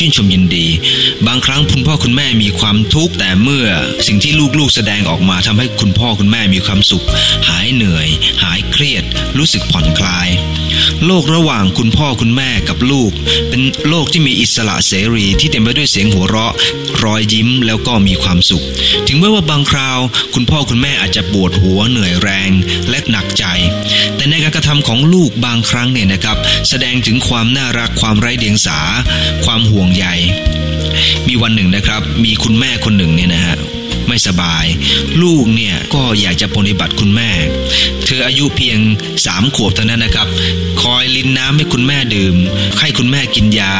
ชื่นชมยินดี บางครั้งคุณพ่อคุณแม่มีความทุกข์ ที่ลูกๆแสดงออกมาทำให้คุณพ่อคุณแม่มีความสุข หายเหนื่อย หายเครียด รู้สึกผ่อนคลาย โลกระหว่างคุณพ่อคุณแม่กับลูก เป็นโลกที่มีอิสระเสรีที่เต็มไปด้วยเสียงหัวเราะ รอยยิ้มแล้วก็มีความสุข ถึงแม้ว่าบางคราว คุณพ่อคุณแม่อาจจะปวดหัวเหนื่อยแรงและหนักใจ แต่ในการกระทำของลูกบางครั้งเนี่ยนะครับ แสดงถึงความน่ารักความไร้เดียงสา ความห่วงใยมีวันหนึ่งนะครับ มีคุณแม่คนหนึ่งเนี่ยนะฮะ ไม่สบาย ลูกเนี่ยก็อยากจะปฏิบัติคุณแม่ เธออายุเพียงสามขวบเท่านั้นนะครับ คอยลินน้ำให้คุณแม่ดื่ม ให้คุณแม่กินยา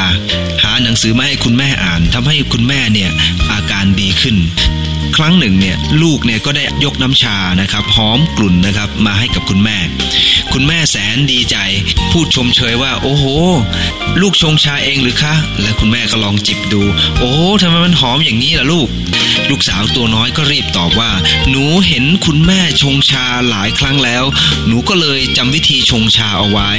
หาหนังสือมาให้คุณแม่อ่านทำให้คุณแม่เนี่ยอาการดีขึ้น ครั้งหนึ่งเนี่ยลูกเนี่ยก็ได้ยกน้ำชานะครับหอมกลุ่นนะครับมาให้กับคุณแม่ คุณแม่แสนดีใจ พูดชมเชยว่า โอ้โห ลูกชงชาเองหรือคะและคุณแม่ก็ลองจิบดู โอ้ทำไมมันหอมอย่างนี้ล่ะลูก ลูกสาวตัวน้อยก็รีบตอบว่า หนูเห็นคุณแม่ชงชาหลายครั้งแล้ว หนูก็เลยจำวิธีชงชาเอาไว้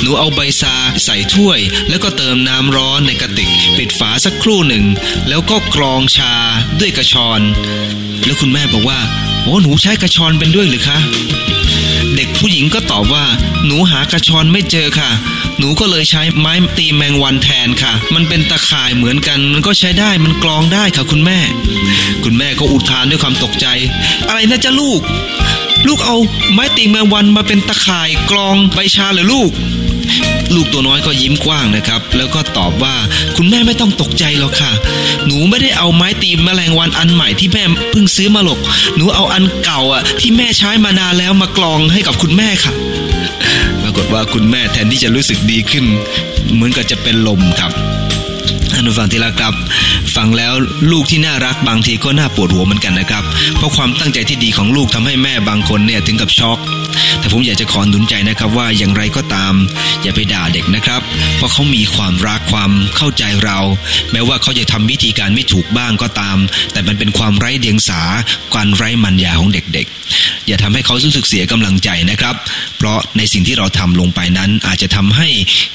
หนูเอาใบซาใส่ถ้วย แล้วก็เติมน้ำร้อนในกระติก ปิดฝาสักครู่หนึ่ง แล้วก็กรองชาด้วยกระชอนแล้วคุณแม่บอกว่าโอ้หนูใช้กระชอนเป็นด้วยหรือคะเด็กผู้หญิงก็ตอบว่า หนูหากระชอนไม่เจอค่ะ หนูก็เลยใช้ไม้ตีแมงวันแทนค่ะ มันเป็นตะข่ายเหมือนกัน มันก็ใช้ได้มันกรองได้ค่ะคุณแม่ คุณแม่ก็อุทานด้วยความตกใจ อะไรนะจ๊ะลูก ลูกเอาไม้ตีแมงวันมาเป็นตะข่ายกรองใบชาเหรือลูก ลูกตัวน้อยก็ยิ้มกว้างนะครับ แล้วก็ตอบว่าคุณแม่ไม่ต้องตกใจหรอกค่ะ หนูไม่ได้เอาไม้ตีมแมลงวันอันใหม่ที่แม่เพิ่งซื้อมาหรอก หนูเอาอันเก่าอะที่แม่ใช้มานานแล้วมากรองให้กับคุณแม่ค่ะ ปรากฏว่าคุณแม่แทนที่จะรู้สึกดีขึ้น เหมือนกับจะเป็นลมครับ ท่านผู้ฟังที่รักครับ ฟังแล้วลูกที่น่ารักบางทีก็น่าปวดหัวเหมือนกันนะครับ เพราะความตั้งใจที่ดีของลูกทำให้แม่บางคนเนี่ยถึงกับช็อก แต่ผมอยากจะขอหนุนใจนะครับว่าอย่างไรก็ตาม อย่าไปด่าเด็กนะครับ เพราะเขามีความรักความเข้าใจเรา แม้ว่าเขาจะทำวิธีการไม่ถูกบ้างก็ตาม แต่มันเป็นความไร้เดียงสาความไร้มัญญาของเด็กๆ อย่าทำให้เขารู้สึกเสียกำลังใจนะครับ เพราะในสิ่งที่เราทำลงไปนั้นอาจจะทำให้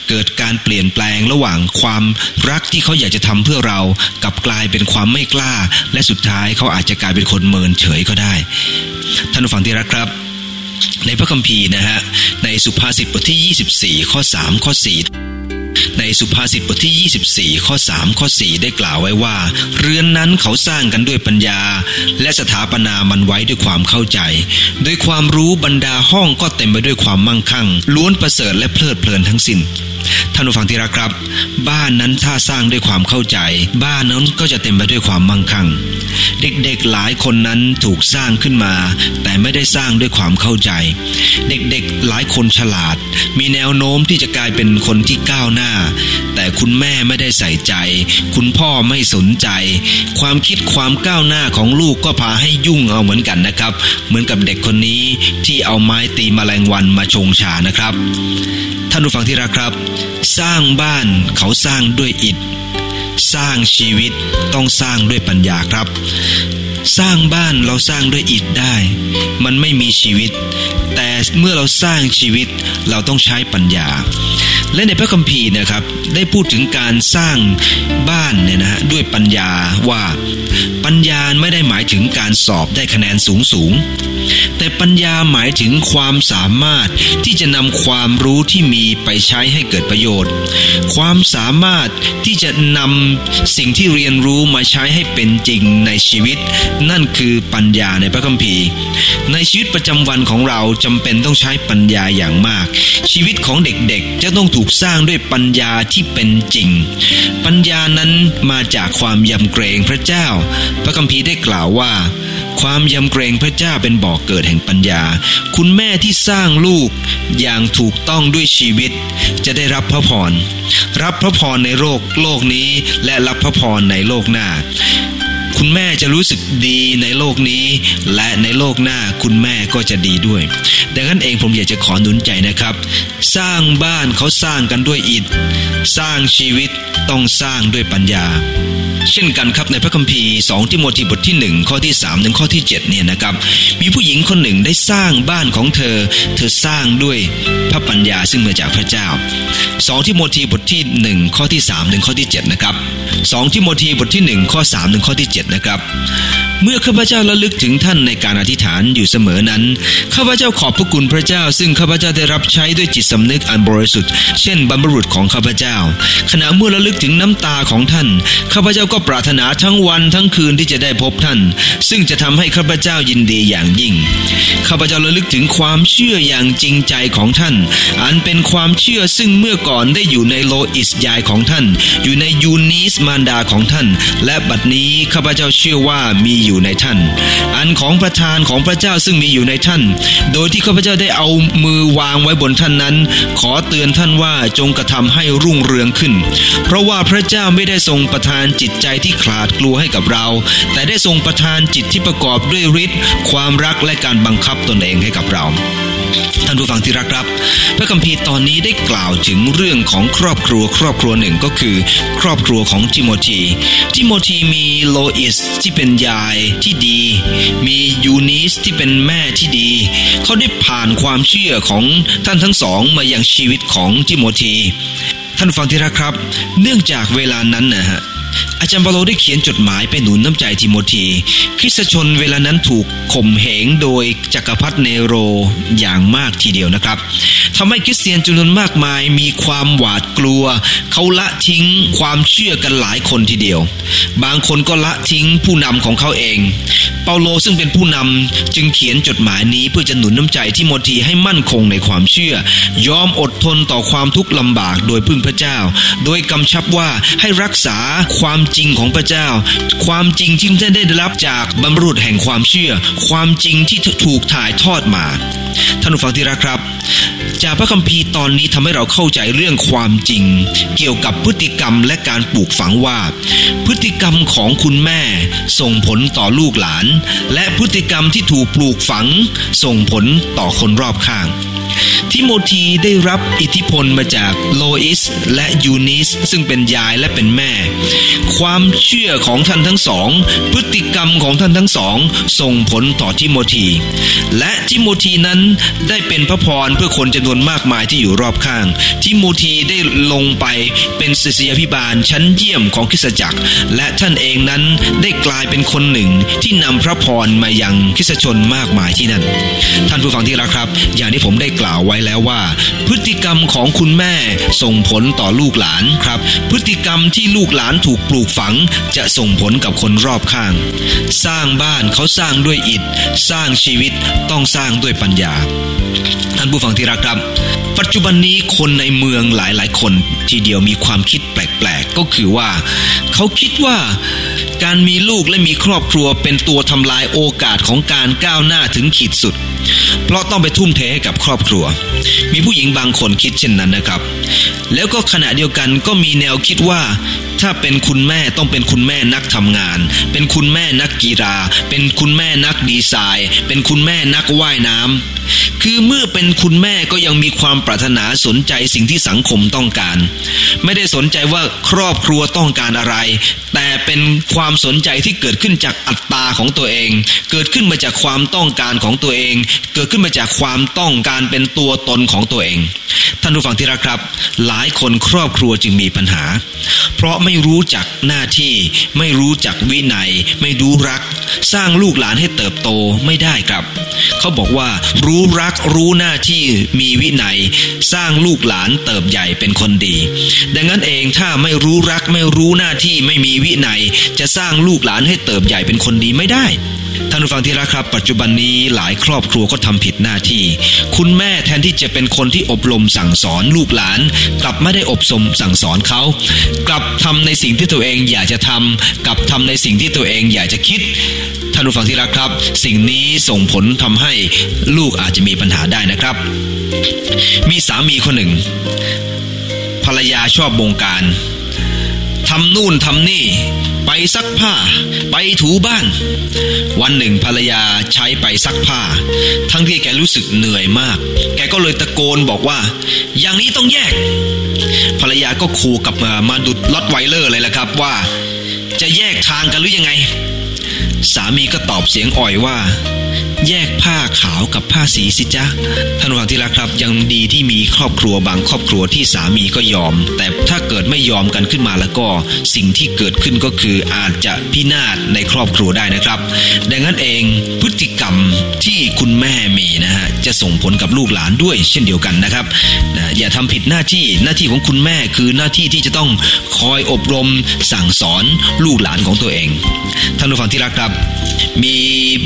เกิดการเปลี่ยนแปลงระหว่างความรักที่เขาอยากจะทำเพื่อเรากลับกลายเป็นความไม่กล้า และสุดท้ายเขาอาจจะกลายเป็นคนเมินเฉยก็ได้ ท่านผู้ฟังที่รักครับ ในพระคัมภีร์นะฮะในสุภาษิตบทที่ 24 ข้อ 3 ข้อ 4 ในสุภาษิตบทที่ 24 ข้อ 3 ข้อ 4 ได้กล่าวไว้ว่า เรือนนั้นเขาสร้างกันด้วยปัญญา และสถาปนามันไว้ด้วยความเข้าใจ โดยความรู้บรรดาห้องก็เต็มไปด้วยความมั่งคั่ง ล้วนประเสริฐและเพลิดเพลินทั้งสิ้นท่านผู้ฟังที่รักครับ บ้านนั้นถ้าสร้างด้วยความเข้าใจ บ้านนั้นก็จะเต็มไปด้วยความมั่งคั่ง เด็กๆหลายคนนั้นถูกสร้างขึ้นมา แต่ไม่ได้สร้างด้วยความเข้าใจเด็กๆหลายคนฉลาด มีแนวโน้มที่จะกลายเป็นคนที่ก้าวหน้า แต่คุณแม่ไม่ได้ใส่ใจ คุณพ่อไม่สนใจ ความคิดความก้าวหน้าของลูกก็พาให้ยุ่งเอาเหมือนกันนะครับ เหมือนกับเด็กคนนี้ที่เอาไม้ตีมแมลงวันมาชงชานะครับ ท่านผู้ฟังที่รักครับ สร้างบ้านเขาสร้างด้วยอิฐสร้างชีวิตต้องสร้างด้วยปัญญาครับ สร้างบ้านเราสร้างด้วยอิฐได้ มันไม่มีชีวิต แต่เมื่อเราสร้างชีวิตเราต้องใช้ปัญญา และในพระคัมภีร์นะครับ ได้พูดถึงการสร้างบ้านเนี่ยนะฮะด้วยปัญญาว่าปัญญาไม่ได้หมายถึงการสอบได้คะแนนสูงสูงแต่ปัญญาหมายถึงความสามารถที่จะนำความรู้ที่มีไปใช้ให้เกิดประโยชน์ ความสามารถที่จะนำสิ่งที่เรียนรู้มาใช้ให้เป็นจริงในชีวิตนั่นคือปัญญาในพระคัมภีร์ ในชีวิตประจำวันของเราจำเป็นต้องใช้ปัญญาอย่างมาก ชีวิตของเด็กๆ จะต้องถูกสร้างด้วยปัญญาที่เป็นจริง ปัญญานั้นมาจากความยำเกรงพระเจ้า พระคัมภีร์ได้กล่าวว่า ความยำเกรงพระเจ้าเป็นบ่อกเกิดแห่งปัญญา คุณแม่ที่สร้างลูกอย่างถูกต้องด้วยชีวิต จะได้รับพระพรรับพระพรในโลกโลกนี้และรับพระพรในโลกหน้า คุณแม่จะรู้สึกดีในโลกนี้ และในโลกหน้าคุณแม่ก็จะดีด้วยดังนั้นเองผมอยากจะขอหนุนใจนะครับ สร้างบ้านเขาสร้างกันด้วยอิฐ สร้างชีวิตต้องสร้างด้วยปัญญา เช่นกันครับในพระคัมภีร์2ทิโมธีบทที่ 1 ข้อที่ 3 ถึงข้อที่7เนี่ยนะครับ มีผู้หญิงคนหนึ่งได้สร้างบ้านของเธอ เธอสร้างด้วยพระปัญญาซึ่งมาจากพระเจ้า 2ทิโมธีบทที่ 1 ข้อที่ 3 ถึงข้อที่ 7 นะครับ 2ทิโมธีบทที่ 1 ข้อ 3 ถึงข้อที่ 7 นะครับเมื่อข้าพเจ้าระลึกถึงท่านในการอธิษฐานอยู่เสมอนั้น ข้าพเจ้าขอบพระคุณพระเจ้า ซึ่งข้าพเจ้าได้รับใช้ด้วยจิตสำนึกอันบริสุทธิ์ เช่นบรรพบุรุษของข้าพเจ้า ขณะเมื่อระลึกถึงน้ำตาของท่าน ข้าพเจ้าก็็ปรารถนาทั้งวันทั้งคืนที่จะได้พบท่าน ซึ่งจะทำให้ข้าพเจ้ายินดีอย่างยิ่งข้าพเจ้าระลึกถึงความเชื่ออย่างจริงใจของท่าน อันเป็นความเชื่อซึ่งเมื่อก่อนได้อยู่ในโลอิสยายของท่าน อยู่ในยูนีสมารดาของท่าน และบัดนี้ข้าพเจ้าเชื่อว่ามีอยู่ในท่าน อันของประธานของพระเจ้าซึ่งมีอยู่ในท่าน โดยที่ข้าพเจ้าได้เอามือวางไว้บนท่านนั้น ขอเตือนท่านว่าจงกระทำให้รุ่งเรืองขึ้น เพราะว่าพระเจ้าไม่ได้ทรงประทานจิตใจที่ขาดกลัวให้กับเรา แต่ได้ทรงประทานจิตที่ประกอบด้วยฤทธิ์ความรักและการบังคับตนเองให้กับเราท่านผู้ฟังที่รักครับ พระคัมภีร์ตอนนี้ได้กล่าวถึงเรื่องของครอบครัวครอบครัวหนึ่งก็คือ ครอบครัวของทิโมธีทิโมธีมีโลอิสที่เป็นยายที่ดี มียูนิสที่เป็นแม่ที่ดี เขาได้ผ่านความเชื่อของท่านทั้งสองมาอยังชีวิตของทิโมธีท่านฟังที่รักครับ เนื่องจากเวลานั้นนะฮะอาจารย์เปาโลได้เขียนจดหมายไปหนุนน้ำใจทิโมธี คริสตชนเวลานั้นถูกข่มเหงโดยจักรพรรดิเนโรอย่างมากทีเดียวนะครับทำให้คริสเตียนจำนวนมากมายมีความหวาดกลัว เขาละทิ้งความเชื่อกันหลายคนทีเดียว บางคนก็ละทิ้งผู้นำของเขาเอง เปาโลซึ่งเป็นผู้นำจึงเขียนจดหมายนี้เพื่อจะหนุนน้ำใจทิโมธีให้มั่นคงในความเชื่อ ยอมอดทนต่อความทุกข์ลำบากโดยพึ่งพระเจ้า โดยกำชับว่าให้รักษาความจริงของพระเจ้า ความจริงที่ท่านได้รับจากบรรพบุรุษแห่งความเชื่อ ความจริงที่ถูกถ่ายทอดมา ท่านผู้ฟังที่รักครับ จากพระคัมภีร์ตอนนี้ทำให้เราเข้าใจเรื่องความจริง เกี่ยวกับพฤติกรรมและการปลูกฝังว่า พฤติกรรมของคุณแม่ส่งผลต่อลูกหลาน และพฤติกรรมที่ถูกปลูกฝัง ส่งผลต่อคนรอบข้าง ทิโมธีได้รับอิทธิพลมาจากโลอิสและยูนิสซึ่งเป็นยายและเป็นแม่ ความเชื่อของท่านทั้งสอง พฤติกรรมของท่านทั้งสอง ส่งผลต่อทิโมธี และทิโมธีนั้นได้เป็นพระพรเพื่อคนจำนวนมากมายที่อยู่รอบข้าง ทิโมธีได้ลงไปเป็นศิษยาภิบาลชั้นเยี่ยมของคริสตจักร และท่านเองนั้นได้กลายเป็นคนหนึ่งที่นำพระพรมายังคริสตชนมากมายที่นั่น ท่านผู้ฟังที่รักครับ อย่างที่ผมได้กล่าวไว้แล้วว่า พฤติกรรมของคุณแม่ส่งผลต่อลูกหลานครับ พฤติกรรมที่ลูกหลานถูกปลูกฝัง จะส่งผลกับคนรอบข้าง สร้างบ้านเขาสร้างด้วยอิฐ สร้างชีวิตต้องสร้างด้วยปัญญาท่านผู้ฟังที่รักครับ ปัจจุบันนี้คนในเมืองหลายๆ คนทีเดียวมีความคิดแปลก ๆ ก็คือว่า เขาคิดว่า การมีลูกและมีครอบครัวเป็นตัวทำลายโอกาสของการก้าวหน้าถึงขีดสุด เพราะต้องไปทุ่มเทให้กับครอบครัว มีผู้หญิงบางคนคิดเช่นนั้นนะครับ แล้วก็ขณะเดียวกันก็มีแนวคิดว่า ถ้าเป็นคุณแม่ต้องเป็นคุณแม่นักทำงาน เป็นคุณแม่นักกีฬา เป็นคุณแม่นักดีไซน์ เป็นคุณแม่นักว่ายน้ำคือเมื่อเป็นคุณแม่ก็ยังมีความปรารถนาสนใจสิ่งที่สังคมต้องการ ไม่ได้สนใจว่าครอบครัวต้องการอะไร แต่เป็นความสนใจที่เกิดขึ้นจากอัตตาของตัวเอง เกิดขึ้นมาจากความต้องการของตัวเอง เกิดขึ้นมาจากความต้องการเป็นตัวตนของตัวเอง ท่านผู้ฟังที่รักครับ หลายคนครอบครัวจึงมีปัญหา เพราะไม่รู้จักหน้าที่ ไม่รู้จักวินัย ไม่รู้รัก สร้างลูกหลานให้เติบโตไม่ได้ครับ เขาบอกว่า รู้รักรู้หน้าที่มีวินัย สร้างลูกหลานเติบใหญ่เป็นคนดี ดังนั้นเองถ้าไม่รู้รักไม่รู้หน้าที่ไม่มีวินัย จะสร้างลูกหลานให้เติบใหญ่เป็นคนดีไม่ได้ท่านผู้ฟังที่รักครับ ปัจจุบันนี้หลายครอบครัวก็ทำผิดหน้าที่ คุณแม่แทนที่จะเป็นคนที่อบรมสั่งสอนลูกหลาน กลับไม่ได้อบรมสั่งสอนเขา กลับทำในสิ่งที่ตัวเองอยากจะทำกลับทำในสิ่งที่ตัวเองอยากจะคิดท่านผู้ฟังที่รักครับ สิ่งนี้ส่งผลทำให้ลูกอาจจะมีปัญหาได้นะครับ มีสามีคนหนึ่ง ภรรยาชอบบงการ ทำนู่นทำนี่ ไปซักผ้า ไปถูบ้าน วันหนึ่งภรรยาใช้ไปซักผ้า ทั้งที่แกรู้สึกเหนื่อยมาก แกก็เลยตะโกนบอกว่า อย่างนี้ต้องแยก ภรรยาก็ขู่กับมามาดุดล็อตไวเลอร์เลยละครับว่า จะแยกทางกันหรือยังไง สามีก็ตอบเสียงอ่อยว่า แยกผ้าขาวกับผ้าสีสิจ๊ะท่านผู้ฟังที่รักครับยังดีที่มีครอบครัวบางครอบครัวที่สามีก็ยอม แต่ถ้าเกิดไม่ยอมกันขึ้นมาแล้วก็ สิ่งที่เกิดขึ้นก็คืออาจจะพินาศในครอบครัวได้นะครับ ดังนั้นเองพฤติกรรมที่คุณแม่มีนะฮะจะส่งผลกับลูกหลานด้วยเช่นเดียวกันนะครับนะอย่าทำผิดหน้าที่หน้าที่ของคุณแม่คือหน้าที่ที่จะต้องคอยอบรมสั่งสอนลูกหลานของตัวเองท่านผู้ฟังที่รักครับ มี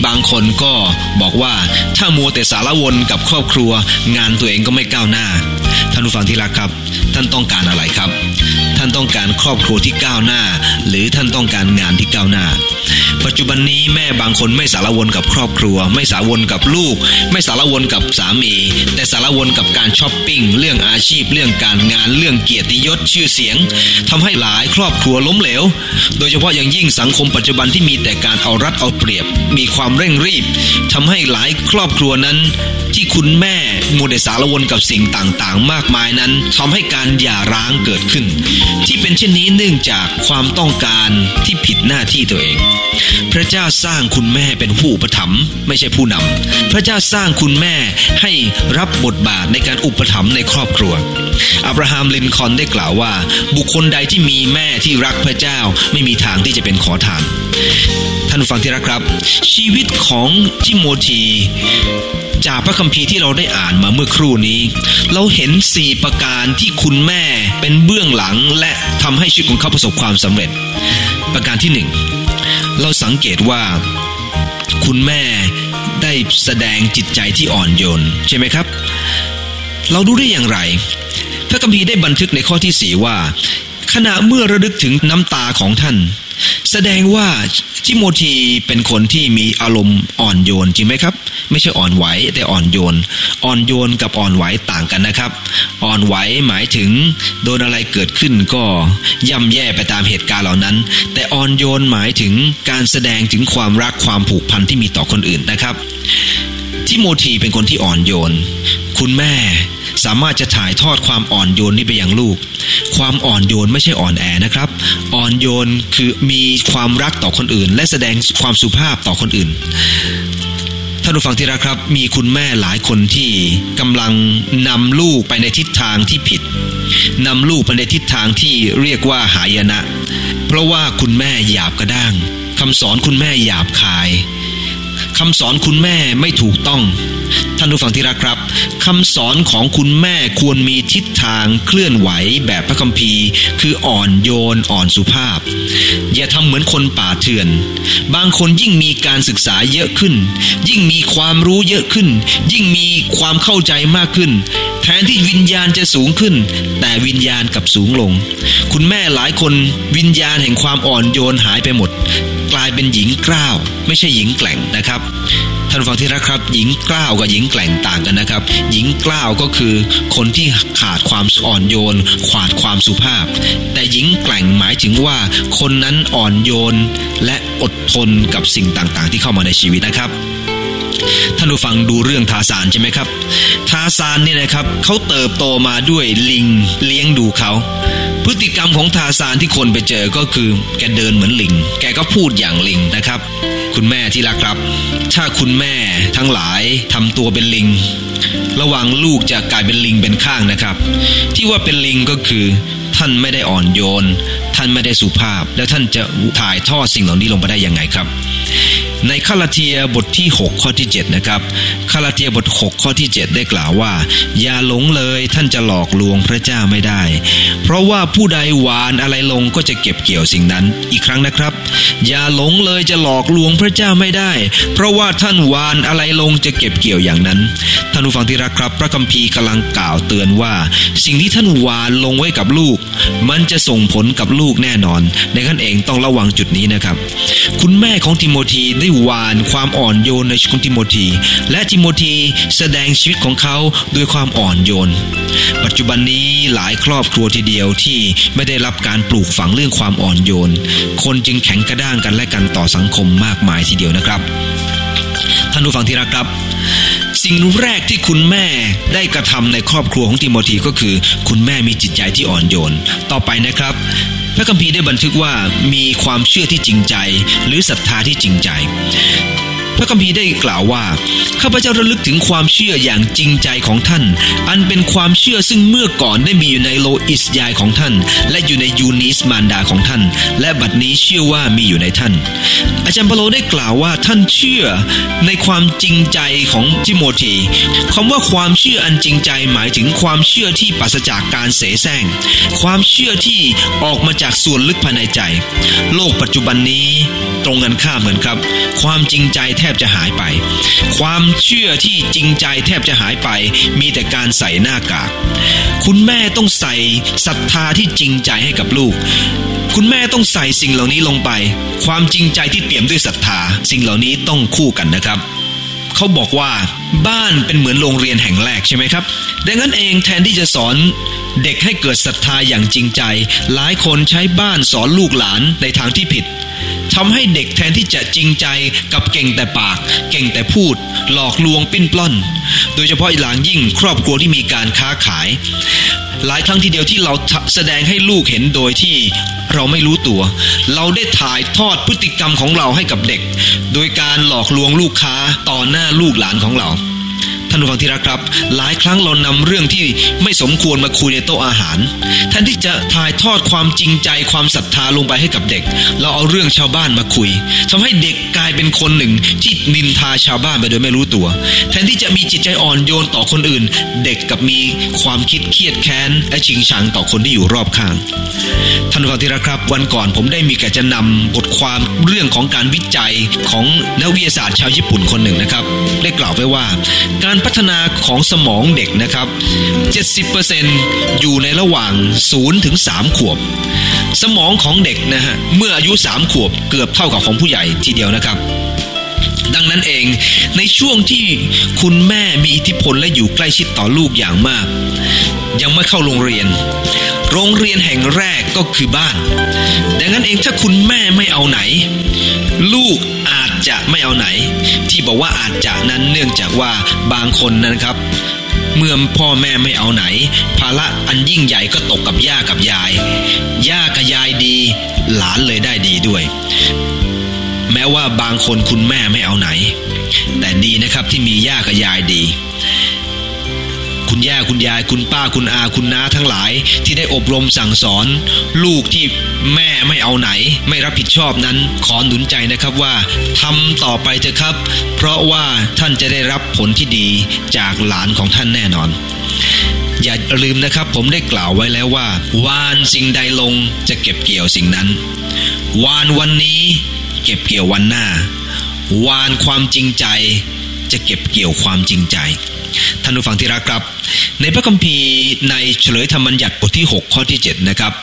บางคนก็บอกว่าถ้ามัวแต่สารวนกับครอบครัว งานตัวเองก็ไม่ก้าวหน้า ท่านผู้ฟังที่รักครับ ท่านต้องการอะไรครับ ท่านต้องการครอบครัวที่ก้าวหน้า หรือท่านต้องการงานที่ก้าวหน้า ปัจจุบันนี้แม่บางคนไม่สารวนกับครอบครัว ไม่สารวนกับลูก ไม่สารวนกับสามี แต่สารวนกับการช้อปปิ้งเรื่องอาชีพ เรื่องการงานเรื่องเกียรติยศชื่อเสียงทำให้หลายครอบครัวล้มเหลว โดยเฉพาะอย่างยิ่งสังคมปัจจุบันที่มีแต่การเอารัดเอาเปรียบ มีความเร่งรีบทำให้หลายครอบครัวนั้น ที่คุณแม่มัวแต่สารวนกับสิ่งต่างๆ มากมายนั้นทำให้การหย่าร้างเกิดขึ้น ที่เป็นเช่นนี้เนื่องจากความต้องการที่ผิดหน้าที่ตัวเอง พระเจ้าสร้างคุณแม่เป็นผู้อุปถัมไม่ใช่ผู้นำพระเจ้าสร้างคุณแม่ให้รับบทบาทในการอุปถัมภ์ในครอบครัว อับราฮัมลินคอนได้กล่าวว่า บุคคลใดที่มีแม่ที่รักพระเจ้าไม่มีทางที่จะเป็นขอทาน ท่านผู้ฟังที่รักครับ ชีวิตของทิโมธีจากพระคัมภีร์ที่เราได้อ่านมาเมื่อครู่นี้ เราเห็นสี่ประการที่คุณแม่เป็นเบื้องหลังและทำให้ชีวิตของเขาประสบความสำเร็จ ประการที่หนึ่งเราสังเกตว่า คุณแม่ได้แสดงจิตใจที่อ่อนโยนใช่ไหมครับ เรารู้ได้อย่างไร พระคัมภีร์ได้บันทึกในข้อที่สี่ว่า ขณะเมื่อระลึกถึงน้ำตาของท่าน แสดงว่าทิโมธีเป็นคนที่มีอารมณ์อ่อนโยนจริงไหมครับ ไม่ใช่อ่อนไหวแต่อ่อนโยน อ่อนโยนกับอ่อนไหวต่างกันนะครับ อ่อนไหวหมายถึง โดนอะไรเกิดขึ้นก็ย่ำแย่ไปตามเหตุการณ์เหล่านั้น แต่อ่อนโยนหมายถึงการแสดงถึงความรักความผูกพันที่มีต่อคนอื่นนะครับทิโมธีเป็นคนที่อ่อนโยน คุณแม่ สามารถจะถ่ายทอดความอ่อนโยนนี้ไปยังลูก ความอ่อนโยนไม่ใช่อ่อนแอนะครับ อ่อนโยนคือมีความรักต่อคนอื่น และแสดงความสุภาพต่อคนอื่นท่านผู้ฟังที่รักครับ มีคุณแม่หลายคนที่กำลังนำลูกไปในทิศทางที่ผิดนำลูกไปในทิศทางที่เรียกว่าหายนะ เพราะว่าคุณแม่หยาบกระด้างคำสอนคุณแม่หยาบคาย คำสอนคุณแม่ไม่ถูกต้อง ท่านผู้ฟังที่รักครับคำสอนของคุณแม่ควรมีทิศทางเคลื่อนไหวแบบพระคัมภีร์ คืออ่อนโยนอ่อนสุภาพ อย่าทำเหมือนคนป่าเถื่อน บางคนยิ่งมีการศึกษาเยอะขึ้น ยิ่งมีความรู้เยอะขึ้น ยิ่งมีความเข้าใจมากขึ้นแทนที่วิญญาณจะสูงขึ้น แต่วิญญาณกลับสูงลง คุณแม่หลายคนวิญญาณแห่งความอ่อนโยนหายไปหมด กลายเป็นหญิงกล้าว ไม่ใช่หญิงแกล่งนะครับ ท่านฟังที่รักครับ หญิงกล้าวกับหญิงแกล่งต่างกันนะครับ หญิงกล้าวก็คือคนที่ขาดความอ่อนโยน ขาดความสุภาพ แต่หญิงแกล่งหมายถึงว่า คนนั้นอ่อนโยนและอดทนกับสิ่งต่างๆ ที่เข้ามาในชีวิตนะครับ ท่านผู้ฟังดูเรื่องทาสานใช่ไหมครับ ทาสานเนี่ยนะครับเขาเติบโตมาด้วยลิงเลี้ยงดูเขาพฤติกรรมของทาสานที่คนไปเจอก็คือ แกเดินเหมือนลิง แกก็พูดอย่างลิงนะครับ คุณแม่ที่รักครับ ถ้าคุณแม่ทั้งหลายทำตัวเป็นลิง ระหว่างลูกจะกลายเป็นลิงเป็นข้างนะครับ ที่ว่าเป็นลิงก็คือท่านไม่ได้อ่อนโยน ท่านไม่ได้สุภาพ แล้วท่านจะถ่ายทอดสิ่งเหล่านี้ลงไปได้ยังไงครับ ในคาลาเทียบทที่ 6 ข้อที่ 7 นะครับคาลา เทียบท 6 ข้อที่ 7 ได้กล่าวว่า อย่าหลงเลยท่านจะหลอกลวงพระเจ้าไม่ได้ เพราะว่าผู้ใดหวานอะไรลงก็จะเก็บเกี่ยวสิ่งนั้น อีกครั้งนะครับ อย่าหลงเลยจะหลอกลวงพระเจ้าไม่ได้ เพราะว่าท่านหวานอะไรลงจะเก็บเกี่ยวอย่างนั้นท่านผู้ฟังที่รักครับ พระคัมภีร์กำลังกล่าวเตือนว่า สิ่งที่ท่านหวานลงไว้กับลูก มันจะส่งผลกับลูกแน่นอน ในขั้นเองต้องระวังจุดนี้นะครับ คุณแม่ของทิโมธีได้หวานความอ่อนโยนในชีวิตของทิโมธีและทิโมธีแสดงชีวิตของเขาด้วยความอ่อนโยน ปัจจุบันนี้หลายครอบครัวทีเดียวที่ไม่ได้รับการปลูกฝังเรื่องความอ่อนโยน คนจึงแข็งกระด้างกันและกันต่อสังคมมากมายทีเดียวนะครับท่านผู้ฟังที่รักครับ สิ่งแรกที่คุณแม่ได้กระทำในครอบครัวของทิโมธีก็คือ คุณแม่มีจิตใจที่อ่อนโยน ต่อไปนะครับ พระคัมภีร์ได้บันทึกว่ามีความเชื่อที่จริงใจ หรือศรัทธาที่จริงใจ พระคัมภีร์ได้กล่าวว่าข้าพเจ้าระลึกถึงความเชื่ออย่างจริงใจของท่าน อันเป็นความเชื่อซึ่งเมื่อก่อนได้มีอยู่ในโลอิสยายของท่าน และอยู่ในยูนิสมารดาของท่าน และบัดนี้เชื่อว่ามีอยู่ในท่าน อาจารย์เปโลได้กล่าวว่าท่านเชื่อในความจริงใจของทิโมธีคำว่าความเชื่ออันจริงใจหมายถึงความเชื่อที่ปราศจากการเสแสร้งความเชื่อที่ออกมาจากส่วนลึกภายในใจ โลกปัจจุบันนี้ตรงกันข้ามเหมือนครับ ความจริงใจทบจะหายไป ความเชื่อที่จริงใจแทบจะหายไป มีแต่การใส่หน้ากาก คุณแม่ต้องใส่ศรัทธาที่จริงใจให้กับลูก คุณแม่ต้องใส่สิ่งเหล่านี้ลงไป ความจริงใจที่เปี่ยมด้วยศรัทธา สิ่งเหล่านี้ต้องคู่กันนะครับเขาบอกว่าบ้านเป็นเหมือนโรงเรียนแห่งแรกใช่ไหมครับ ดังนั้นเองแทนที่จะสอนเด็กให้เกิดศรัทธาอย่างจริงใจ หลายคนใช้บ้านสอนลูกหลานในทางที่ผิด ทำให้เด็กแทนที่จะจริงใจกับเก่งแต่ปาก เก่งแต่พูด หลอกลวงปิ้นปล้อน โดยเฉพาะหลังยิ่งครอบครัวที่มีการค้าขาย หลายครั้งทีเดียวที่เราแสดงให้ลูกเห็นโดยที่เราไม่รู้ตัว เราได้ถ่ายทอดพฤติกรรมของเราให้กับเด็ก โดยการหลอกลวงลูกค้าต่อหน้าลูกหลานของเรา ท่านผู้ฟังที่รักครับ หลายครั้งเรานำเรื่องที่ไม่สมควรมาคุยในโต๊ะอาหารแทนที่จะถ่ายทอดความจริงใจความศรัทธาลงไปให้กับเด็ก เราเอาเรื่องชาวบ้านมาคุยทำให้เด็กกลายเป็นคนหนึ่งที่นินทาชาวบ้านไปโดยไม่รู้ตัว แทนที่จะมีจิตใจอ่อนโยนต่อคนอื่น เด็กกับมีความคิดเครียดแค้นและชิงชังต่อคนที่อยู่รอบข้าง ท่านผู้ฟังที่รักครับ วันก่อนผมได้มีการจะนำบทความเรื่องของการวิจัยของนักวิทยาศาสตร์ชาวญี่ปุ่นคนหนึ่งนะครับ ได้กล่าวไว้ว่าการพัฒนาของสมองเด็กนะครับ 70%อยู่ในระหว่าง 0 ถึง 3 ขวบ สมองของเด็กนะฮะ เมื่ออายุ 3 ขวบเกือบเท่ากับของผู้ใหญ่ทีเดียวนะครับดังนั้นเองในช่วงที่คุณแม่มีอิทธิพลและอยู่ใกล้ชิดต่อลูกอย่างมาก ยังไม่เข้าโรงเรียน โรงเรียนแห่งแรกก็คือบ้าน ดังนั้นเองถ้าคุณแม่ไม่เอาไหน ลูก จะไม่เอาไหน ที่บอกว่าอาจจะนั้นเนื่องจากว่าบางคนนะครับ เมื่อพ่อแม่ไม่เอาไหน ภาระอันยิ่งใหญ่ก็ตกกับย่ากับยาย ย่ากับยายดี หลานเลยได้ดีด้วย แม้ว่าบางคนคุณแม่ไม่เอาไหน แต่ดีนะครับที่มีย่ากับยายดี คุณย่าคุณยายคุณป้าคุณอาคุณน้าทั้งหลาย ที่ได้อบรมสั่งสอน ลูกที่แม่ไม่เอาไหน ไม่รับผิดชอบนั้น ขอหนุนใจนะครับว่าทำต่อไปเถอะครับ เพราะว่าท่านจะได้รับผลที่ดีจากหลานของท่านแน่นอนอย่าลืมนะครับผมได้กล่าวไว้แล้วว่า วานสิ่งใดลงจะเก็บเกี่ยวสิ่งนั้น วานวันนี้เก็บเกี่ยววันหน้า วานความจริงใจ จะเก็บเกี่ยวความจริงใจ ท่านผู้ฟังที่รักครับ ในพระคัมภีร์ในเฉลยธรรมบัญญัติบทที่ 6 ข้อที่ 7 นะครับ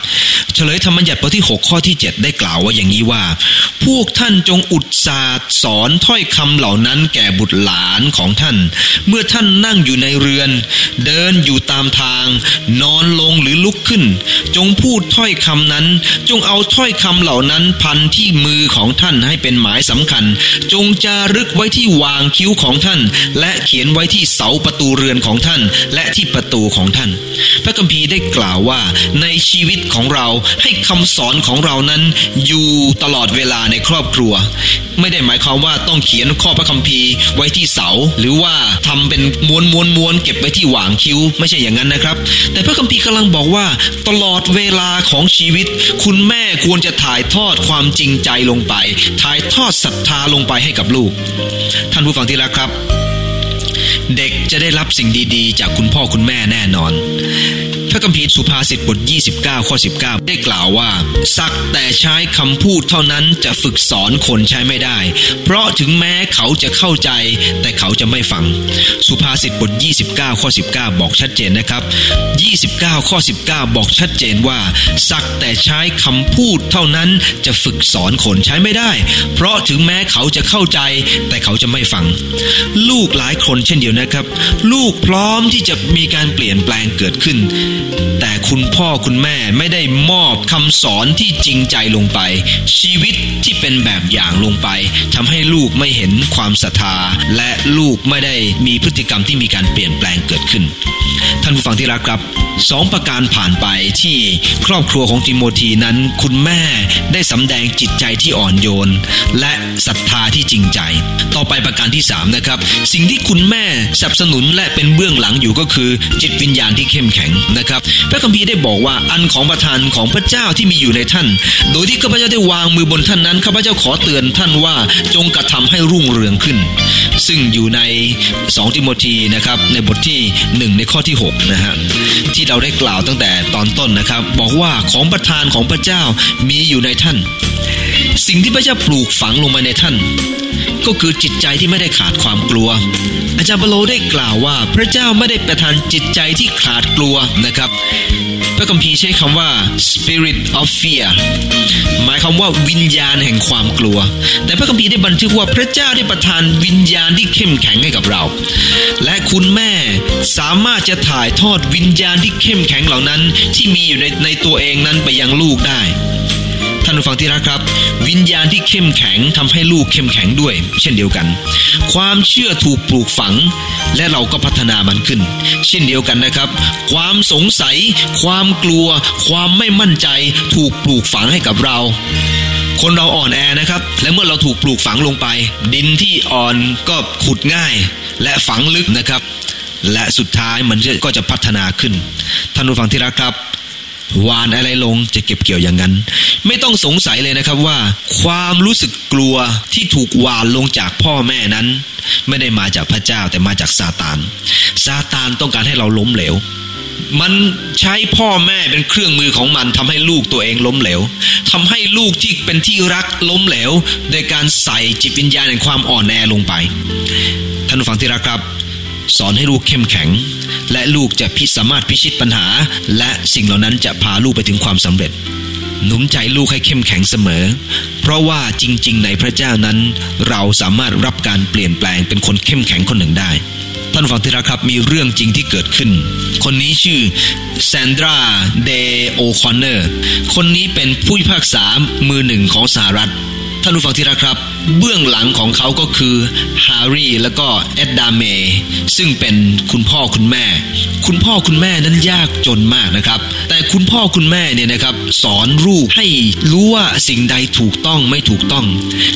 เฉลยธรรมบัญญัติบทที่ 6 ข้อที่ 7 ได้กล่าวว่าอย่างนี้ว่า พวกท่านจงอุตสาห์สอนถ้อยคำเหล่านั้นแก่บุตรหลานของท่าน เมื่อท่านนั่งอยู่ในเรือน เดินอยู่ตามทาง นอนลงหรือลุกขึ้น จงพูดถ้อยคำนั้น จงเอาถ้อยคำเหล่านั้นพันที่มือของท่านให้เป็นหมายสำคัญ จงจารึกไว้ที่วางคิ้วของท่าน และเขียนไว้ที่ เสาประตูเรือนของท่าน และที่ประตูของท่าน พระคัมภีร์ได้กล่าวว่า ในชีวิตของเราให้คำสอนของเรานั้นอยู่ตลอดเวลาในครอบครัว ไม่ได้หมายความว่าต้องเขียนข้อพระคัมภีร์ไว้ที่เสา หรือว่าทำเป็นม้วนม้วนม้วนเก็บไว้ที่หว่างคิ้ว ไม่ใช่อย่างนั้นนะครับ แต่พระคัมภีร์กำลังบอกว่า ตลอดเวลาของชีวิต คุณแม่ควรจะถ่ายทอดความจริงใจลงไป ถ่ายทอดศรัทธาลงไปให้กับลูก ท่านผู้ฟังที่รักครับ เด็กจะได้รับสิ่งดีๆ จากคุณพ่อคุณแม่แน่นอน พระคัมภีร์สุภาษิตบท 29 ข้อ 19 ได้กล่าวว่า สักแต่ใช้คำพูดเท่านั้นจะฝึกสอนคนใช้ไม่ได้ เพราะถึงแม้เขาจะเข้าใจ แต่เขาจะไม่ฟัง สุภาษิตบท 29 ข้อ 19 บอกชัดเจนนะครับ 29 ข้อ 19 บอกชัดเจนว่า สักแต่ใช้คำพูดเท่านั้นจะฝึกสอนคนใช้ไม่ได้ เพราะถึงแม้เขาจะเข้าใจ แต่เขาจะไม่ฟัง ลูกหลายคนเช่นเดียวนะครับ ลูกพร้อมที่จะมีการเปลี่ยนแปลงเกิดขึ้น Thank you. แต่คุณพ่อคุณแม่ไม่ได้มอบคำสอนที่จริงใจลงไป ชีวิตที่เป็นแบบอย่างลงไปทำให้ลูกไม่เห็นความศรัทธา และลูกไม่ได้มีพฤติกรรมที่มีการเปลี่ยนแปลงเกิดขึ้น ท่านผู้ฟังที่รักครับสองประการผ่านไปที่ครอบครัวของติโมธีนั้น คุณแม่ได้สำแดงจิตใจที่อ่อนโยน และศรัทธาที่จริงใจ ต่อไปประการที่3นะครับสิ่งที่คุณแม่สนับสนุนและเป็นเบื้องหลังอยู่ก็คือ จิตวิญญาณที่เข้มแข็งนะครับพระคัมภีร์ได้บอกว่าอันของประทานของพระเจ้าที่มีอยู่ในท่าน โดยที่ข้าพเจ้าได้วางมือบนท่านนั้นข้าพเจ้าขอเตือนท่านว่าจงกระทำให้รุ่งเรืองขึ้น ซึ่งอยู่ใน2ติโมธีนะครับในบทที่ 1 ในข้อที่6นะฮะที่เราได้กล่าวตั้งแต่ตอนต้นนะครับ บอกว่าของประทานของพระเจ้ามีอยู่ในท่าน สิ่งที่พระเจ้าปลูกฝังลงมาในท่าน ก็คือจิตใจที่ไม่ได้ขาดความกลัว อาจารย์เปโลได้กล่าวว่าพระเจ้าไม่ได้ประทานจิตใจที่ขาดกลัวนะครับพระคัมภีร์ใช้คำว่า spirit of fear หมายคำว่าวิญญาณแห่งความกลัว แต่พระคัมภีร์ได้บันทึกว่าพระเจ้าได้ประทานวิญญาณที่เข้มแข็งให้กับเรา และคุณแม่สามารถจะถ่ายทอดวิญญาณที่เข้มแข็งเหล่านั้น ที่มีอยู่ในในตัวเองนั้นไปยังลูกได้ ท่านผู้ฟังที่รักครับ วิญญาณที่เข้มแข็งทำให้ลูกเข้มแข็งด้วย เช่นเดียวกัน ความเชื่อถูกปลูกฝัง และเราก็พัฒนามันขึ้น เช่นเดียวกันนะครับ ความสงสัย ความกลัว ความไม่มั่นใจ ถูกปลูกฝังให้กับเราคนเราอ่อนแอนะครับ และเมื่อเราถูกปลูกฝังลงไป ดินที่อ่อนก็ขุดง่าย และฝังลึกนะครับ และสุดท้ายมันก็จะพัฒนาขึ้น ท่านผู้ฟังที่รักครับ หวานอะไรลงจะเก็บเกี่ยวอย่างนั้น ไม่ต้องสงสัยเลยนะครับว่า ความรู้สึกกลัวที่ถูกหวานลงจากพ่อแม่นั้น ไม่ได้มาจากพระเจ้าแต่มาจากซาตานซาตานต้องการให้เราล้มเหลวมันใช้พ่อแม่เป็นเครื่องมือของมันทำให้ลูกตัวเองล้มเหลวทำให้ลูกที่เป็นที่รักล้มเหลวโดยการใส่จิตวิญญาณแห่งความอ่อนแอลงไป ท่านผู้ฟังที่รักครับ สอนให้ลูกเข้มแข็ง และลูกจะพิสามารถพิชิตปัญหา และสิ่งเหล่านั้นจะพาลูกไปถึงความสำเร็จ หนุนใจลูกให้เข้มแข็งเสมอ เพราะว่าจริง ๆ ในพระเจ้านั้น เราสามารถรับการเปลี่ยนแปลงเป็นคนเข้มแข็งคนหนึ่งได้ท่านฟังที่รักครับมีเรื่องจริงที่เกิดขึ้น คนนี้ชื่อแซนดราเดย์โอคอนเนอร์คนนี้เป็นผู้พิพากษามือหนึ่งของสหรัฐท่านผู้ฟังที่รักครับเบื้องหลังของเขาก็คือฮาร์รี่และก็เอ็ดดาเมซึ่งเป็นคุณพ่อคุณแม่ คุณพ่อคุณแม่นั้นยากจนมากนะครับ แต่คุณพ่อคุณแม่เนี่ยนะครับ สอนลูกให้รู้ว่าสิ่งใดถูกต้องไม่ถูกต้อง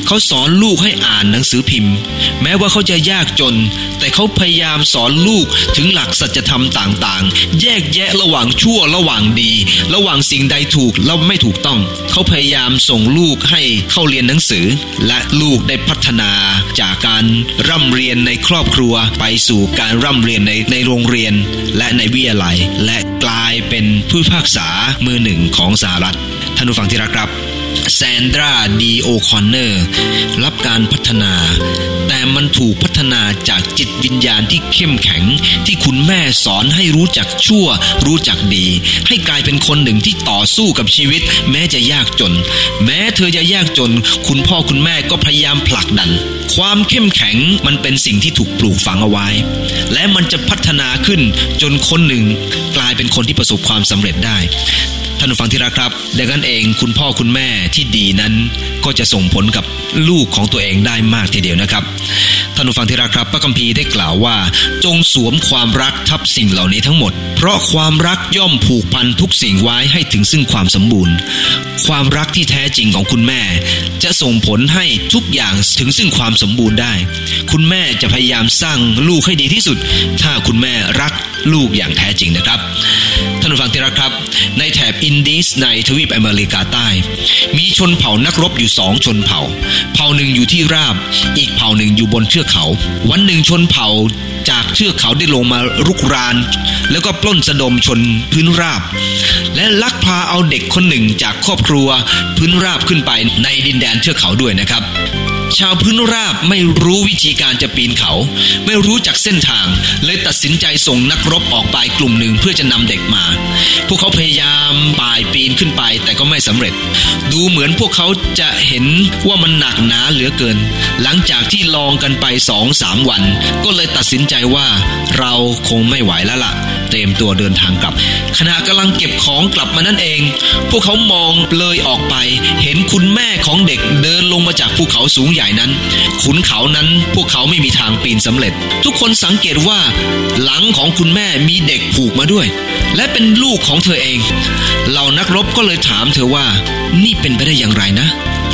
เขาสอนลูกให้อ่านหนังสือพิมพ์ แม้ว่าเขาจะยากจน แต่เขาพยายามสอนลูกถึงหลักสัจธรรมต่างๆ แยกแยะระหว่างชั่วระหว่างดี ระหว่างสิ่งใดถูกและไม่ถูกต้อง เขาพยายามส่งลูกให้เข้าเรียนหนังสือและลูกได้พัฒนาจากการร่ำเรียนในครอบครัว ไปสู่การร่ำเรียนในในโรงเรียน และในวิทยาลัย และกลายเป็นผู้พากษามือหนึ่งของสหรัฐท่านผู้ฟังที่รักครับ แซนดราดีโอคอนเนอร์รับการพัฒนา แต่มันถูกพัฒนาจากจิตวิญญาณที่เข้มแข็ง ที่คุณแม่สอนให้รู้จักชั่ว รู้จักดี ให้กลายเป็นคนหนึ่งที่ต่อสู้กับชีวิต แม้จะยากจน แม้เธอจะยากจน คุณพ่อคุณแม่ก็พยายามผลักดัน ความเข้มแข็งมันเป็นสิ่งที่ถูกปลูกฝังเอาไว้ และมันจะพัฒนาขึ้นจนคนหนึ่ง กลายเป็นคนที่ประสบความสำเร็จได้านผู้ฟังที่รักครับดังนั้นเองคุณพ่อคุณแม่ที่ดีนั้น ก็จะส่งผลกับลูกของตัวเองได้มากทีเดียวนะครับท่านผู้ฟังที่รักครับพระคัมภีร์ได้กล่าวว่า จงสวมความรักทับสิ่งเหล่านี้ทั้งหมด เพราะความรักย่อมผูกพันทุกสิ่งไว้ให้ถึงซึ่งความสมบูรณ์ ความรักที่แท้จริงของคุณแม่ จะส่งผลให้ทุกอย่างถึงซึ่งความสมบูรณ์ได้ คุณแม่จะพยายามสร้างลูกให้ดีที่สุด ถ้าคุณแม่รักลูกอย่างแท้จริงนะครับ ท่านผู้ฟังที่รักครับ ในแถบอินดีสในทวีปอเมริกาใต้ มีชนเผ่านักรบอยู่สองชนเผ่า เผ่าหนึ่งอยู่ที่ราบ อีกเผ่าหนึ่งอยู่บนเทือกเขา วันหนึ่งชนเผ่าจากเทือกเขาได้ลงมารุกราน แล้วก็ปล้นสะดมชนพื้นราบ และลักพาเอาเด็กคนหนึ่งจากครอบครัวพื้นราบขึ้นไปในดินแดนเทือกเขาด้วยนะครับ ชาวพื้นราบไม่รู้วิธีการจะปีนเขา ไม่รู้จักเส้นทาง เลยตัดสินใจส่งนักรบออกไปกลุ่มหนึ่งเพื่อจะนำเด็กมา พวกเขาพยายามป่ายปีนขึ้นไปแต่ก็ไม่สำเร็จ ดูเหมือนพวกเขาจะเห็นว่ามันหนักหนาเหลือเกิน หลังจากที่ลองกันไปสองสามวัน ก็เลยตัดสินใจว่าเราคงไม่ไหวแล้วละ่ะ เตรียมตัวเดินทางกลับ ขณะกำลังเก็บของกลับมานั่นเอง พวกเขามองเลยออกไป เห็นคุณแม่ของเด็กเดินลงมาจากภูเขาสูงใหญ่นั้น ขุนเขานั้นพวกเขาไม่มีทางปีนสำเร็จ ทุกคนสังเกตว่า หลังของคุณแม่มีเด็กผูกมาด้วย และเป็นลูกของเธอเองเหล่านักรบก็เลยถามเธอว่า นี่เป็นไปได้อย่างไรนะ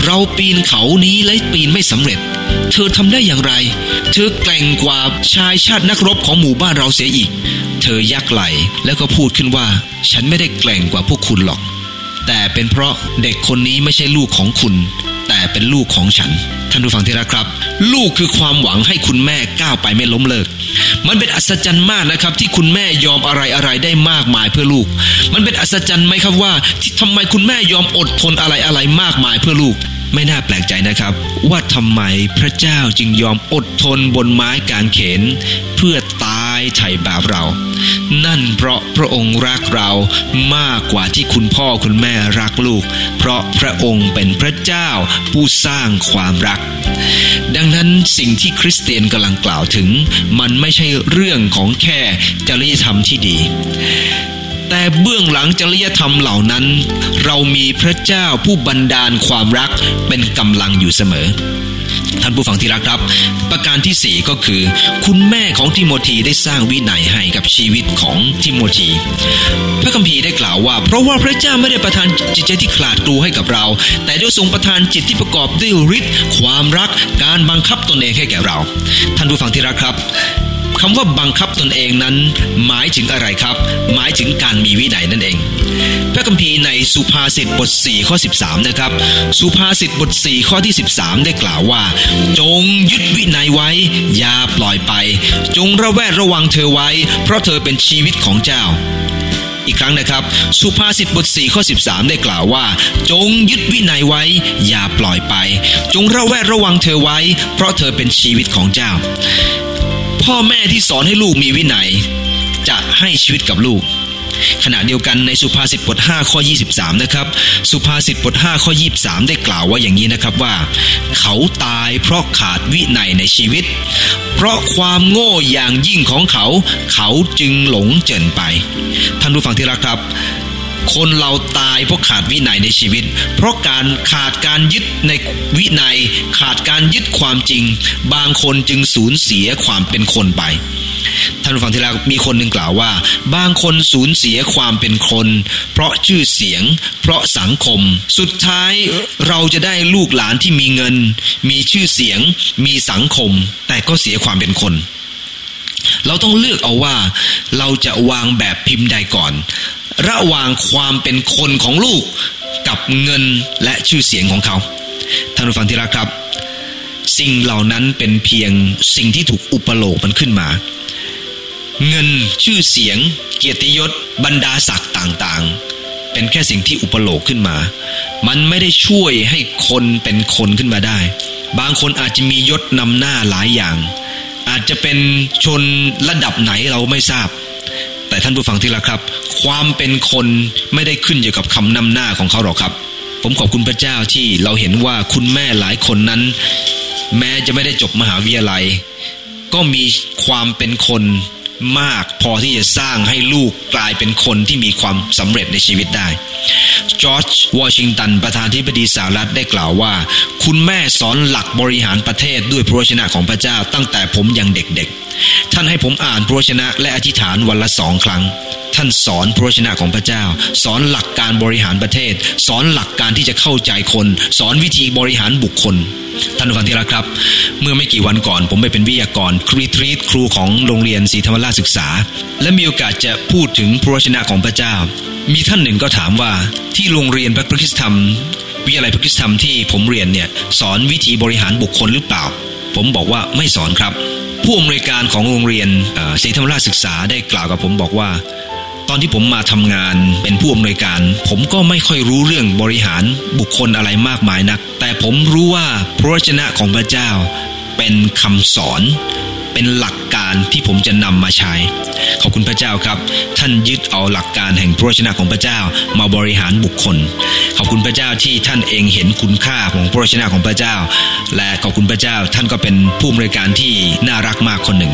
เราปีนเขานี้และปีนไม่สำเร็จ เธอทำได้อย่างไร เธอแกร่งกว่าชายชาตินักรบของหมู่บ้านเราเสียอีก เธอยักไหลแล้วก็พูดขึ้นว่า ฉันไม่ได้แกร่งกว่าพวกคุณหรอก แต่เป็นเพราะเด็กคนนี้ไม่ใช่ลูกของคุณ แต่เป็นลูกของฉัน ท่านผู้ฟังที่รักครับ ลูกคือความหวังให้คุณแม่ก้าวไปไม่ล้มเลิก มันเป็นอัศจรรย์มากนะครับ ที่คุณแม่ยอมอะไรอะไรได้มากมายเพื่อลูก มันเป็นอัศจรรย์ไหมครับว่า ที่ทำไมคุณแม่ยอมอดทนอะไรอะไรมากมายเพื่อลูกไม่น่าแปลกใจนะครับ ว่าทำไมพระเจ้าจึงยอมอดทนบนไม้กางเขน เพื่อตา ไถ่บาปเรา นั่นเพราะพระองค์รักเรามากกว่าที่คุณพ่อคุณแม่รักลูก เพราะพระองค์เป็นพระเจ้าผู้สร้างความรัก ดังนั้นสิ่งที่คริสเตียนกำลังกล่าวถึง มันไม่ใช่เรื่องของแค่จริยธรรมที่ดี แต่เบื้องหลังจริยธรรมเหล่านั้น เรามีพระเจ้าผู้บันดาลความรักเป็นกำลังอยู่เสมอ ท่านผู้ฟังที่รักครับ ประการที่สี่ก็คือ คุณแม่ของทิโมธีได้สร้างวินัยให้กับชีวิตของทิโมธีพระคัมภีร์ได้กล่าวว่า เพราะว่าพระเจ้าไม่ได้ประทานจิตใจที่ขลาดกลัวให้กับเรา แต่ได้ทรงประทานจิตที่ประกอบด้วยฤทธิ์ความรักการบังคับตนเองให้แก่เรา ท่านผู้ฟังที่รักครับ คำว่าบังคับตนเองนั้น หมายถึงอะไรครับ หมายถึงการมีวินัยนั่นเอง พระคัมภีร์ในสุภาษิตบท 4 ข้อ 13 นะครับ สุภาษิตบท 4 ข้อที่ 13 ได้กล่าวว่า จงยึดวินัยไว้ อย่าปล่อยไป จงระแวดระวังเธอไว้ เพราะเธอเป็นชีวิตของเจ้าอีกครั้งนะครับ สุภาษิตบท4ข้อ13 ได้กล่าวว่า จงยึดวินัยไว้ อย่าปล่อยไป จงระแวดระวังเธอไว้ เพราะเธอเป็นชีวิตของเจ้า พ่อแม่ที่สอนให้ลูกมีวินัย จะให้ชีวิตกับลูก ขณะเดียวกันในสุภาษิตบท5ข้อ 23 นะครับ สุภาษิตบท5ข้อ 23 ได้กล่าวว่าอย่างนี้นะครับว่า เขาตายเพราะขาดวินัยในชีวิต เพราะความโง่อย่างยิ่งของเขา เขาจึงหลงเจินไป ท่านผู้ฟังที่รักครับ คนเราตายเพราะขาดวินัยในชีวิต เพราะการขาดการยึดในวินัย ขาดการยึดความจริง บางคนจึงสูญเสียความเป็นคนไปท่านผู้ฟังที่รักมีคนหนึ่งกล่าวว่า บางคนสูญเสียความเป็นคน เพราะชื่อเสียง เพราะสังคม สุดท้ายเราจะได้ลูกหลานที่มีเงิน มีชื่อเสียง มีสังคม แต่ก็เสียความเป็นคน เราต้องเลือกเอาว่า เราจะวางแบบพิมพ์ใดก่อน ระหว่างความเป็นคนของลูกกับเงินและชื่อเสียงของเขา ท่านผู้ฟังที่รักครับ สิ่งเหล่านั้นเป็นเพียงสิ่งที่ถูกอุปโลกมันขึ้นมา เงินชื่อเสียง เกียรติยศ บรรดาศักดิ์ต่างๆ เป็นแค่สิ่งที่อุปโลกขึ้นมา มันไม่ได้ช่วยให้คนเป็นคนขึ้นมาได้ บางคนอาจจะมียศนำหน้าหลายอย่าง อาจจะเป็นชนระดับไหนเราไม่ทราบ ท่านผู้ฟังที่รักครับ ความเป็นคนไม่ได้ขึ้นอยู่กับคำนำหน้าของเขาหรอกครับ ผมขอบคุณพระเจ้าที่เราเห็นว่าคุณแม่หลายคนนั้น แม้จะไม่ได้จบมหาวิทยาลัย ก็มีความเป็นคน มากพอที่จะสร้างให้ลูกกลายเป็นคนที่มีความสำเร็จในชีวิตได้จอร์จวอชิงตันประธานธิบดีสหรัฐได้กล่าวว่า คุณแม่สอนหลักบริหารประเทศด้วยพระวจนะของพระเจ้าตั้งแต่ผมยังเด็กๆ ท่านให้ผมอ่านพระวจนะและอธิษฐานวันละสองครั้ง ท่านสอนพระวจนะของพระเจ้า สอนหลักการบริหารประเทศ สอนหลักการที่จะเข้าใจคน สอนวิธีบริหารบุคคลท่านผู้ฟังที่รักครับ เมื่อไม่กี่วันก่อน ผมไปเป็นวิทยากรครีทรีตครูของโรงเรียนศรีธรรมราชศึกษา และมีโอกาสจะพูดถึงพระวจนะของพระเจ้า มีท่านหนึ่งก็ถามว่าที่โรงเรียนพระคริสตธรรม วิทยาลัยพระคริสตธรรมที่ผมเรียนเนี่ยสอนวิธีบริหารบุคคลหรือเปล่า ผมบอกว่าไม่สอนครับ ผู้อำนวยการของโรงเรียนศรีธรรมราชศึกษาได้กล่าวกับผมบอกว่า ตอนที่ผมมาทำงานเป็นผู้อำนวยการ ผมก็ไม่ค่อยรู้เรื่องบริหารบุคคลอะไรมากมายนัก แต่ผมรู้ว่าพระวจนะของพระเจ้าเป็นคำสอน เป็นหลักการ ที่ผมจะนำมาใช้ ขอบคุณพระเจ้าครับ ท่านยึดเอาหลักการแห่งพระชนะของพระเจ้ามาบริหารบุคคล ขอบคุณพระเจ้าที่ท่านเองเห็นคุณค่าของพระชนะของพระเจ้า และขอบคุณพระเจ้าท่านก็เป็นผู้บริการที่น่ารักมากคนหนึ่ง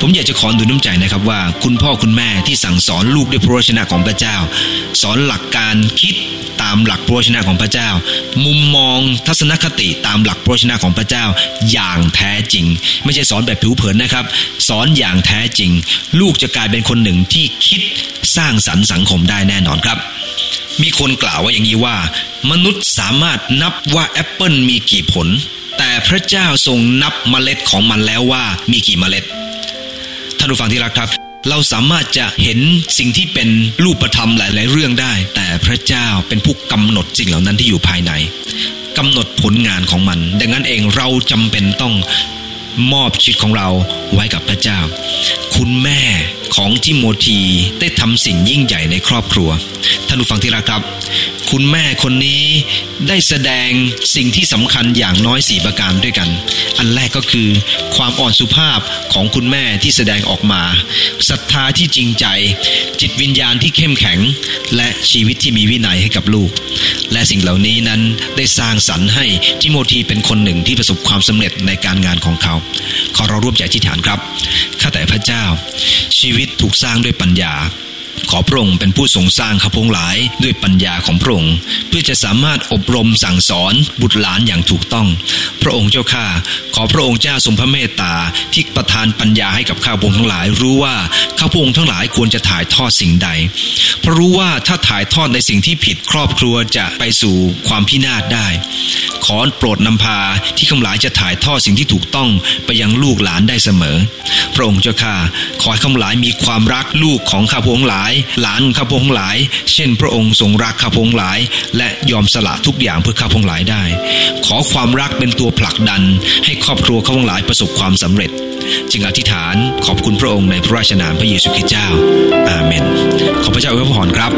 ผมอยากจะขอดูน้ำใจนะครับว่า คุณพ่อคุณแม่ที่สั่งสอนลูกด้วยพระชนะของพระเจ้า สอนหลักการคิดามหลักพระชนะของพระเจ้า มุมมองทัศนคติตามหลักพระชนะของพระเจ้าอย่างแท้จริง ไม่ใช่สอนแบบผิวเผินนะครับ สอนอย่างแท้จริง ลูกจะกลายเป็นคนหนึ่งที่คิดสร้างสรรค์สังคมได้แน่นอนครับ มีคนกล่าวว่าอย่างนี้ว่า มนุษย์สามารถนับว่าแอปเปิลมีกี่ผล แต่พระเจ้าทรงนับเมล็ดของมันแล้วว่ามีกี่เมล็ดท่านผู้ฟังที่รักครับ เราสามารถจะเห็นสิ่งที่เป็นรูปธรรมหลาย ๆ เรื่องได้ แต่พระเจ้าเป็นผู้กำหนดสิ่งเหล่านั้นที่อยู่ภายในกำหนดผลงานของมัน ดังนั้นเองเราจำเป็นต้อง มอบชีวิตของเราไว้กับพระเจ้า คุณแม่ของทิโมธีได้ทำสิ่งยิ่งใหญ่ในครอบครัว ท่านผู้ฟังที่รักครับ คุณแม่คนนี้ได้แสดงสิ่งที่สำคัญอย่างน้อยสี่ประการด้วยกัน อันแรกก็คือ ความอ่อนสุภาพของคุณแม่ที่แสดงออกมาศรัทธาที่จริงใจ จิตวิญญาณที่เข้มแข็ง และชีวิตที่มีวินัยให้กับลูก และสิ่งเหล่านี้นั้นได้สร้างสรรค์ให้ทิโมธีเป็นคนหนึ่งที่ประสบความสำเร็จในการงานของเขาขอเราร่วมใจที่ฐานครับข้าแต่พระเจ้า ชีวิตถูกสร้างด้วยปัญญา ขอพระองค์เป็นผู้ทรงสร้างข้าพงหลายด้วยปัญญาของพระองค์ เพื่อจะสามารถอบรมสั่งสอนบุตรหลานอย่างถูกต้อง พระองค์เจ้าข้าขอพระองค์เจ้าทรงพระเมตตาที่ประทานปัญญาให้กับข้าพงทั้งหลาย รู้ว่าข้าพงทั้งหลายควรจะถ่ายทอดสิ่งใด เพราะรู้ว่าถ้าถ่ายทอดในสิ่งที่ผิดครอบครัวจะไปสู่ความพินาศได้ ขอโปรดนำพาที่ข้าหลายจะถ่ายทอดสิ่งที่ถูกต้องไปยังลูกหลานได้เสมอ พระองค์เจ้าข้าขอให้ข้าหลายมีความรักลูกของข้าพงหลายหลานข้าพงหลาย เช่นพระองค์ทรงรักข้าพงหลาย และยอมสละทุกอย่างเพื่อข้าพงหลายได้ ขอความรักเป็นตัวผลักดัน ให้ครอบครัวข้าพงหลายประสบความสำเร็จ จึงอธิษฐานขอบคุณพระองค์ในพระราชนามพระเยซูคริสต์เจ้า อาเมน ขอพระเจ้าอวยพรครับ